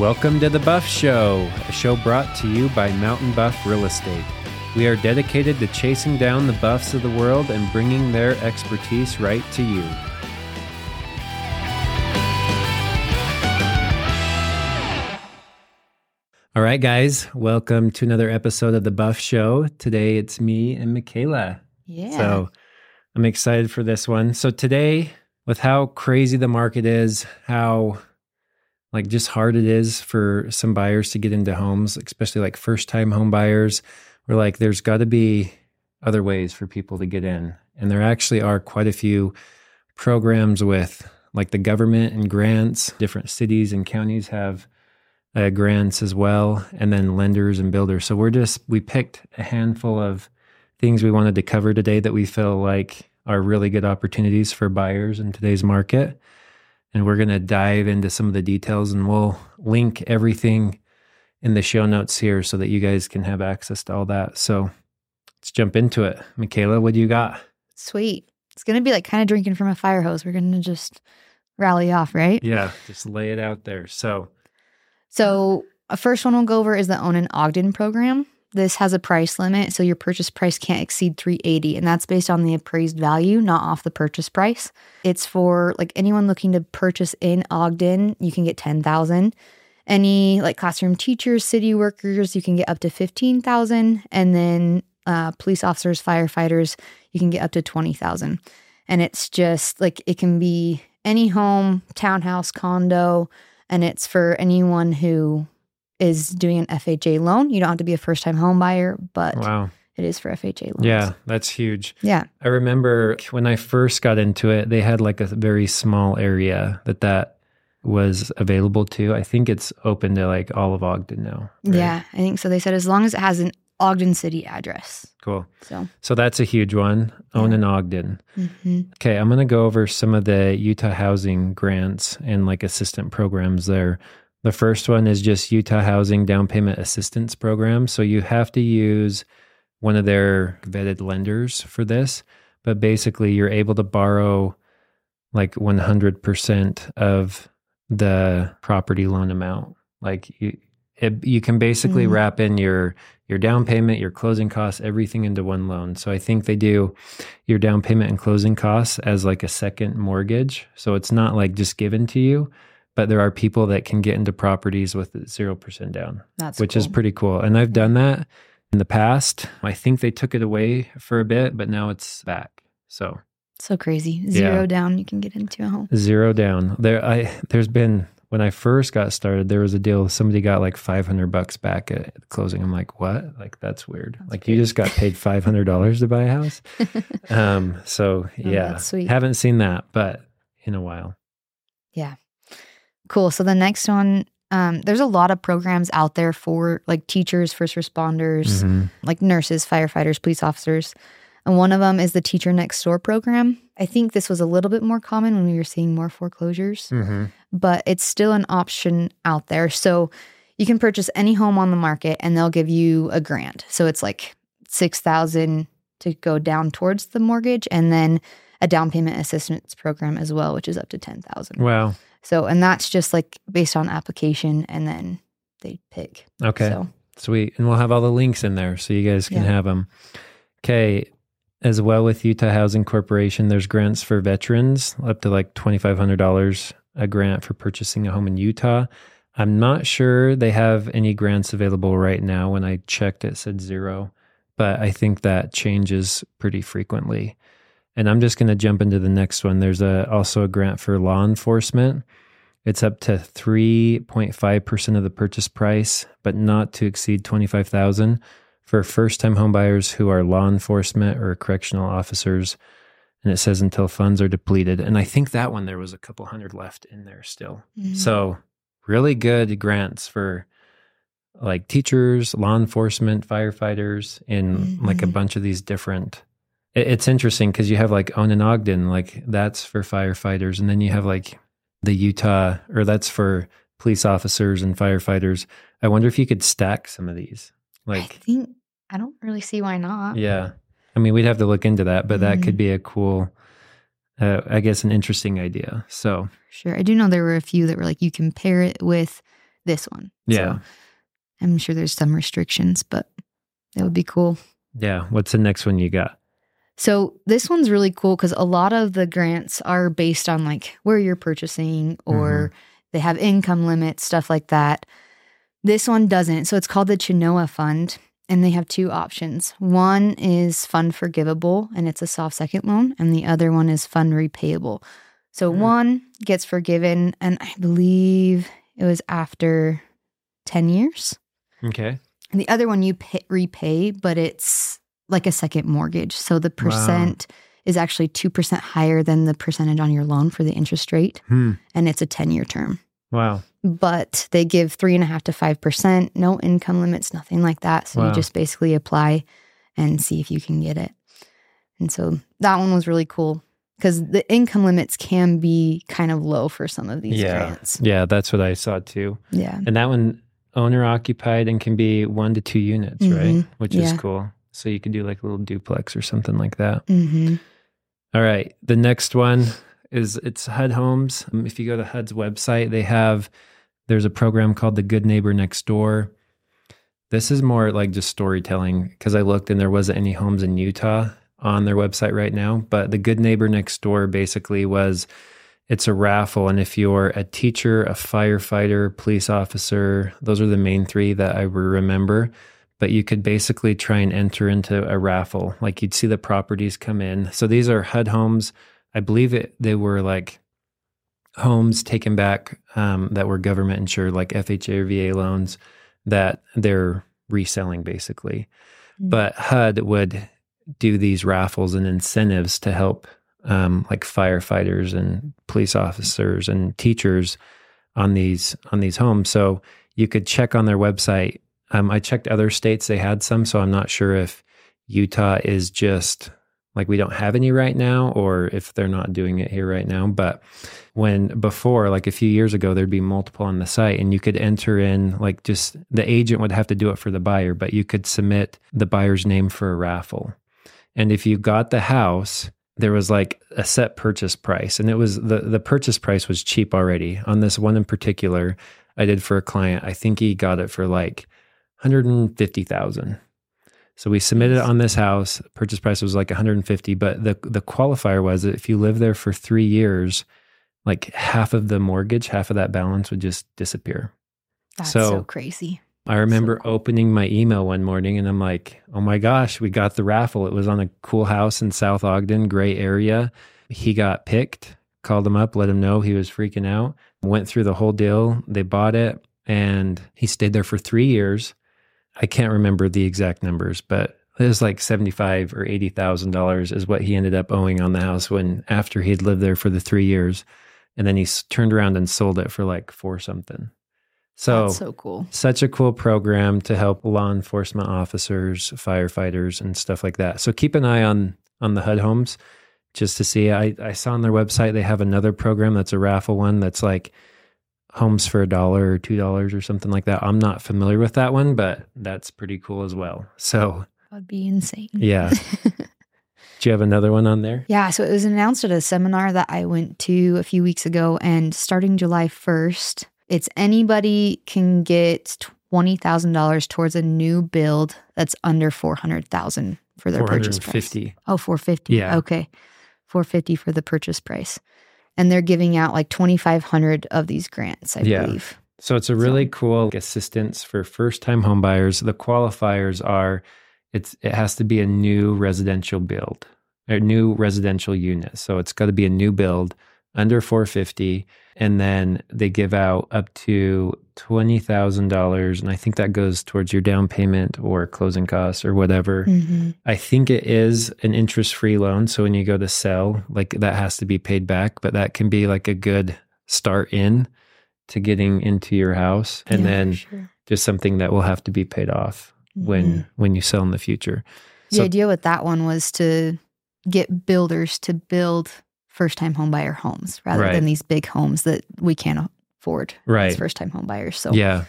Welcome to The Buff Show, a show brought to you by Mountain Buff Real Estate. We are dedicated to chasing down the buffs of the world and bringing their expertise right to you. All right, guys, welcome to another episode of The Buff Show. Today it's me and Michaela. Yeah. So I'm excited for this one. So today, with how crazy the market is, how like just hard it is for some buyers to get into homes, especially like first time home buyers, we're like, there's got to be other ways for people to get in. And there actually are quite a few programs with like the government and grants. Different cities and counties have uh, grants as well, and then lenders and builders. So we're just, we picked a handful of things we wanted to cover today that we feel like are really good opportunities for buyers in today's market. And we're going to dive into some of the details and we'll link everything in the show notes here so that you guys can have access to all that. So let's jump into it. Michaela, what do you got? Sweet. It's going to be like kind of drinking from a fire hose. We're going to just rally off, right? Yeah, just lay it out there. So, So, a first one we'll go over is the Own in Ogden program. This has a price limit, so your purchase price can't exceed 380 and that's based on the appraised value, not off the purchase price. It's for like anyone looking to purchase in Ogden, you can get 10,000. Any like classroom teachers, city workers, you can get up to 15,000 and then uh, police officers, firefighters, you can get up to 20,000. And it's just like it can be any home, townhouse, condo, and it's for anyone who is doing an FHA loan. You don't have to be a first time home buyer, but wow. it is for FHA loans. Yeah, that's huge. Yeah. I remember when I first got into it, they had like a very small area that that was available to. I think it's open to like all of Ogden now. right? Yeah. I think so. They said as long as it has an Ogden City address. Cool. So, So that's a huge one. Own Yeah. in Ogden. mhm. Okay, I'm going to go over some of the Utah housing grants and like assistant programs there. The first one is just Utah Housing Down Payment Assistance Program. So you have to use one of their vetted lenders for this, but basically you're able to borrow like 100% of the property loan amount. Like you it, you can basically Mhm. wrap in your your down payment, your closing costs, everything into one loan. So I think they do your down payment and closing costs as like a second mortgage. So it's not like just given to you, but there are people that can get into properties with 0% down, that's which is pretty cool. And I've done that in the past. I think they took it away for a bit, but now it's back. So so crazy. Zero Yeah. down, you can get into a home. zero down. There I there's been when I first got started, there was a deal somebody got like 500 bucks back at closing. I'm like, "What? Like that's weird. That's like you just got paid $500 to buy a house?" Um so yeah. Oh, sweet. Haven't seen that, but in a while. Cool. So the next one, um, there's a lot of programs out there for like teachers, first responders, Mhm. like nurses, firefighters, police officers. And one of them is the Teacher Next Door program. I think this was a little bit more common when we were seeing more foreclosures, Mhm. but it's still an option out there. So you can purchase any home on the market and they'll give you a grant. So it's like 6000 to go down towards the mortgage and then a down payment assistance program as well, which is up to 10,000. Wow. So, and that's just like based on application and then they pick. Okay. So, Sweet. And we'll have all the links in there so you guys can Yeah. have them. Okay. As well with Utah Housing Corporation, there's grants for veterans up to like $2,500 a grant for purchasing a home in Utah. I'm not sure they have any grants available right now. When I checked, it said zero, but I think that changes pretty frequently. And I'm just going to jump into the next one. There's a, also a grant for law enforcement. It's up to 3.5% of the purchase price, but not to exceed 25,000 for first-time homebuyers who are law enforcement or correctional officers. And it says until funds are depleted. And I think that one there was a couple hundred left in there still. mhm. So, really good grants for like teachers, law enforcement, firefighters, in like a Mhm. bunch of these different. It- It's interesting because you have like Own in Ogden, like that's for firefighters, and then you have like the Utah, or that's for police officers and firefighters. I wonder if you could stack some of these. Like, I think I don't really see why not. yeah, I mean, we'd have to look into that, but that Mhm. could be a cool, uh, I guess, an interesting idea. So, Sure. I do know there were a few that were like you can pair it with this one. Yeah. So I'm sure there's some restrictions, but that would be cool. Yeah. What's the next one you got? So this one's really cool because a lot of the grants are based on like where you're purchasing or they have income limits, stuff like that. This one doesn't. So it's called the Chenoa Fund, and they have two options. One is fund forgivable, and it's a soft second loan, and the other one is fund repayable. So Mhm. one gets forgiven, and I believe it was after 10 years. Okay. And the other one you pay, repay, but it's like a second mortgage. So the percent is actually 2% higher than the percentage on your loan for the interest rate. Hmm. And it's a 10 year term. Wow. But they give three and a half to 5%, no income limits, nothing like that. So Wow. you just basically apply and see if you can get it. And so that one was really cool because the income limits can be kind of low for some of these Yeah. grants. Yeah. That's what I saw too. Yeah. And that one owner occupied and can be one to two units, right? Mhm. Which is cool. So you could do like a little duplex or something like that. hmm All right. The next one is it's HUD Homes. Um, If you go to HUD's website, they have there's a program called the Good Neighbor Next Door. This is more like just storytelling because I looked and there wasn't any homes in Utah on their website right now. But the Good Neighbor Next Door basically was it's a raffle. And if you're a teacher, a firefighter, police officer, those are the main three that I remember but you could basically try and enter into a raffle. Like you'd see the properties come in. So these are HUD homes. I believe it they were like homes taken back um, that were government insured, like FHA or VA loans that they're reselling basically. Mm. But HUD would do these raffles and incentives to help um, like firefighters and police officers and teachers on these on these homes. So you could check on their website um, I checked other states; they had some, so I'm not sure if Utah is just like we don't have any right now, or if they're not doing it here right now. But when before, like a few years ago, there'd be multiple on the site, and you could enter in like just the agent would have to do it for the buyer, but you could submit the buyer's name for a raffle, and if you got the house. There was like a set purchase price, and it was the the purchase price was cheap already. On this one in particular, I did for a client. I think he got it for like 150,000. So we submitted on this house. Purchase price was like 150, but the the qualifier was that if you live there for 3 years, like half of the mortgage, half of that balance would just disappear. That's So- so, crazy. I remember cool. opening my email one morning and I'm like, "Oh my gosh, we got the raffle. It was on a cool house in South Ogden, gray area. He got picked. Called him up, let him know he was freaking out. Went through the whole deal. They bought it and he stayed there for 3 years. I can't remember the exact numbers, but it was like seventy-five or eighty thousand dollars is what he ended up owing on the house when after he'd lived there for the three years, and then he s- turned around and sold it for like four something. So, That's so cool. such a cool program to help law enforcement officers, firefighters, and stuff like that. So keep an eye on on the HUD homes just to see. I, I saw on their website they have another program that's a raffle one that's like homes for a dollar or two dollars or something like that. I'm not familiar with that one, but that's pretty cool as well. So That'd be insane. yeah. Do you have another one on there? Yeah, so it was announced at a seminar that I went to a few weeks ago, and starting July 1st, it's anybody can get $20,000 towards a new build that's under 400,000 for their purchase price. 450. Oh, 450. Yeah. Okay. 450 for the purchase price. And they're giving out like 2,500 of these grants, I Yeah. believe. So it's a really cool assistance for first time homebuyers. The qualifiers are it's it has to be a new residential build, a new residential unit. So it's got to be a new build under 450 and then they give out up to $20,000 and I think that goes towards your down payment or closing costs or whatever. Mhm. I think it is an interest free loan. So when you go to sell, like that has to be paid back, but that can be like a good start in to getting into your house and Yeah, then sure. just something that will have to be paid off when Mhm. when you sell in the future. The So idea with that one was to get builders to build first time home buyer homes rather Right. than these big homes that we can't afford right. as first time home buyers. So Yeah.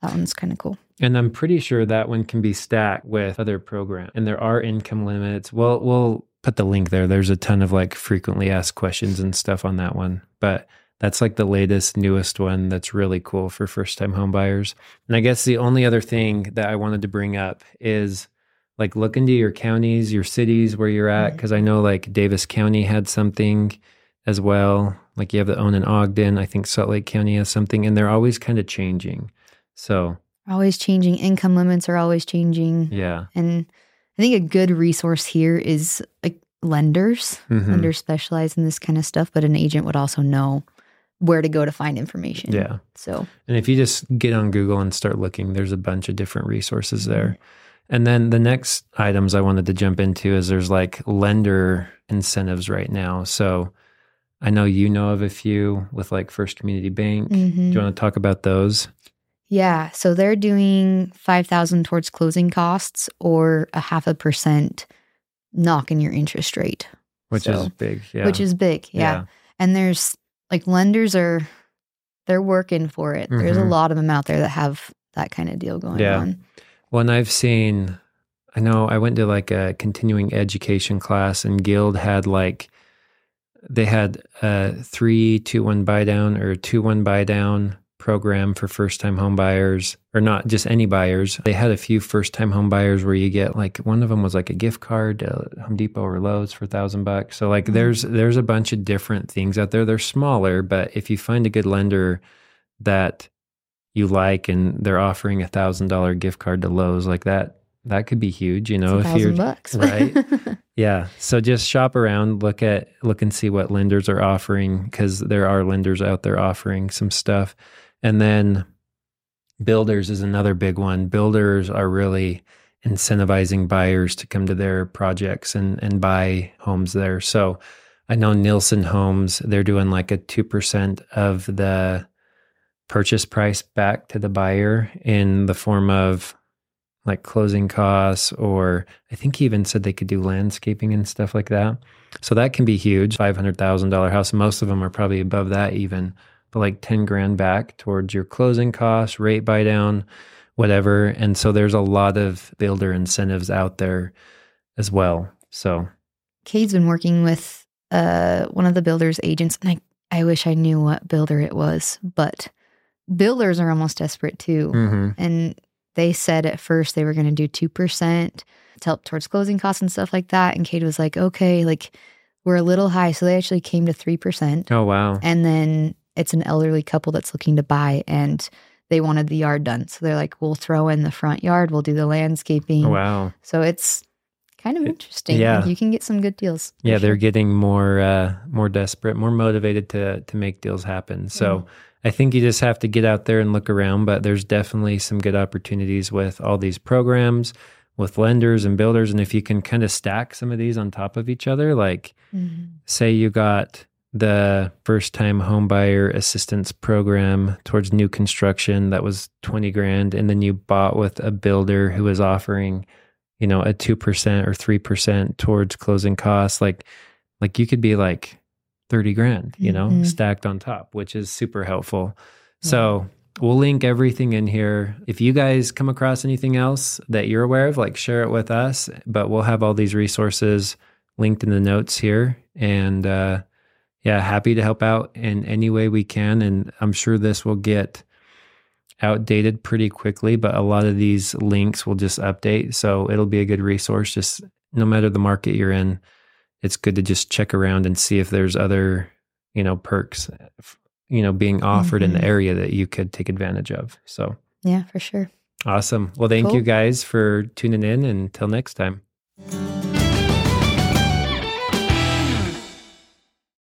that one's kind of cool. And I'm pretty sure that one can be stacked with other programs. And there are income limits. Well, we'll put the link there. There's a ton of like frequently asked questions and stuff on that one. But That's like the latest, newest one that's really cool for first time home buyers. And I guess the only other thing that I wanted to bring up is like look into your counties, your cities where you're at. Mhm. Cause I know like Davis County had something as well. Like you have the own in Ogden. I think Salt Lake County has something, and they're always kind of changing. So Always changing. Income limits are always changing. yeah. And I think a good resource here is like lenders. Mhm. Lenders specialize in this kind of stuff, but an agent would also know where to go to find information. Yeah. So And if you just get on Google and start looking, there's a bunch of different resources Mm-hmm. And then the next items I wanted to jump into is there's like lender incentives right now. So I know you know of a few with like First Community Bank. Mhm. Do you want to talk about those? yeah, so they're doing five thousand towards closing costs or a half a percent knock in your interest rate, Which is big. Yeah. which is big. Yeah. and there's like lenders are they're working for it. There's a Mhm. lot of them out there that have that kind of deal going Yeah. on. Well, and I've seen, I know I went to like a continuing education class and Guild had like, they had a three, two, one buy down or two, one buy down program for first time home buyers or not just any buyers. They had a few first time home buyers where you get like, one of them was like a gift card to Home Depot or Lowe's for a thousand bucks. So like Mhm. there's, there's a bunch of different things out there. They're smaller, but if you find a good lender that you like and they're offering a thousand dollar gift card to Lowe's like that that could be huge you know if you're bucks. right. yeah so just shop around look at look and see what lenders are offering because there are lenders out there offering some stuff and then builders is another big one builders are really incentivizing buyers to come to their projects and and buy homes there so i know nilson homes they're doing like a 2% of the purchase price back to the buyer in the form of like closing costs or I think he even said they could do landscaping and stuff like that. So that can be huge. $500,000 house. Most of them are probably above that even, but like 10 grand back towards your closing costs, rate buy down, whatever. And so there's a lot of builder incentives out there as well. So Cade's been working with uh, one of the builders agents, and I, I wish I knew what builder it was, but builders are almost desperate too. mhm. And they said at first they were going to do 2% to help towards closing costs and stuff like that. And Kate was like, okay, like we're a little high. So they actually came to 3%. oh wow. And then it's an elderly couple that's looking to buy and they wanted the yard done. So they're like, we'll throw in the front yard, we'll do the landscaping. Oh, wow. So it's kind of It- interesting. yeah. You can get some good deals. Yeah, they're sure. getting more uh, more desperate, more motivated to to make deals happen. So Mm-hmm. I think you just have to get out there and look around. But there's definitely some good opportunities with all these programs, with lenders and builders, and if you can kind of stack some of these on top of each other, like Mhm. say you got the first time home buyer assistance program towards new construction that was 20 grand and then you bought with a builder who was offering you know a 2% or 3% towards closing costs like like you could be like 30 grand you know Mhm. stacked on top which is super helpful. So we'll link everything in here. If you guys come across anything else that you're aware of like share it with us but we'll have all these resources linked in the notes here. And uh yeah happy to help out in any way we can. And i'm sure this will get outdated pretty quickly but a lot of these links will just update. So it'll be a good resource just no matter the market you're in it's good to just check around and see if there's other you know perks you know being offered in the Mhm. area that you could take advantage of so Yeah, for sure. awesome well thank Cool. you guys for tuning in and until next time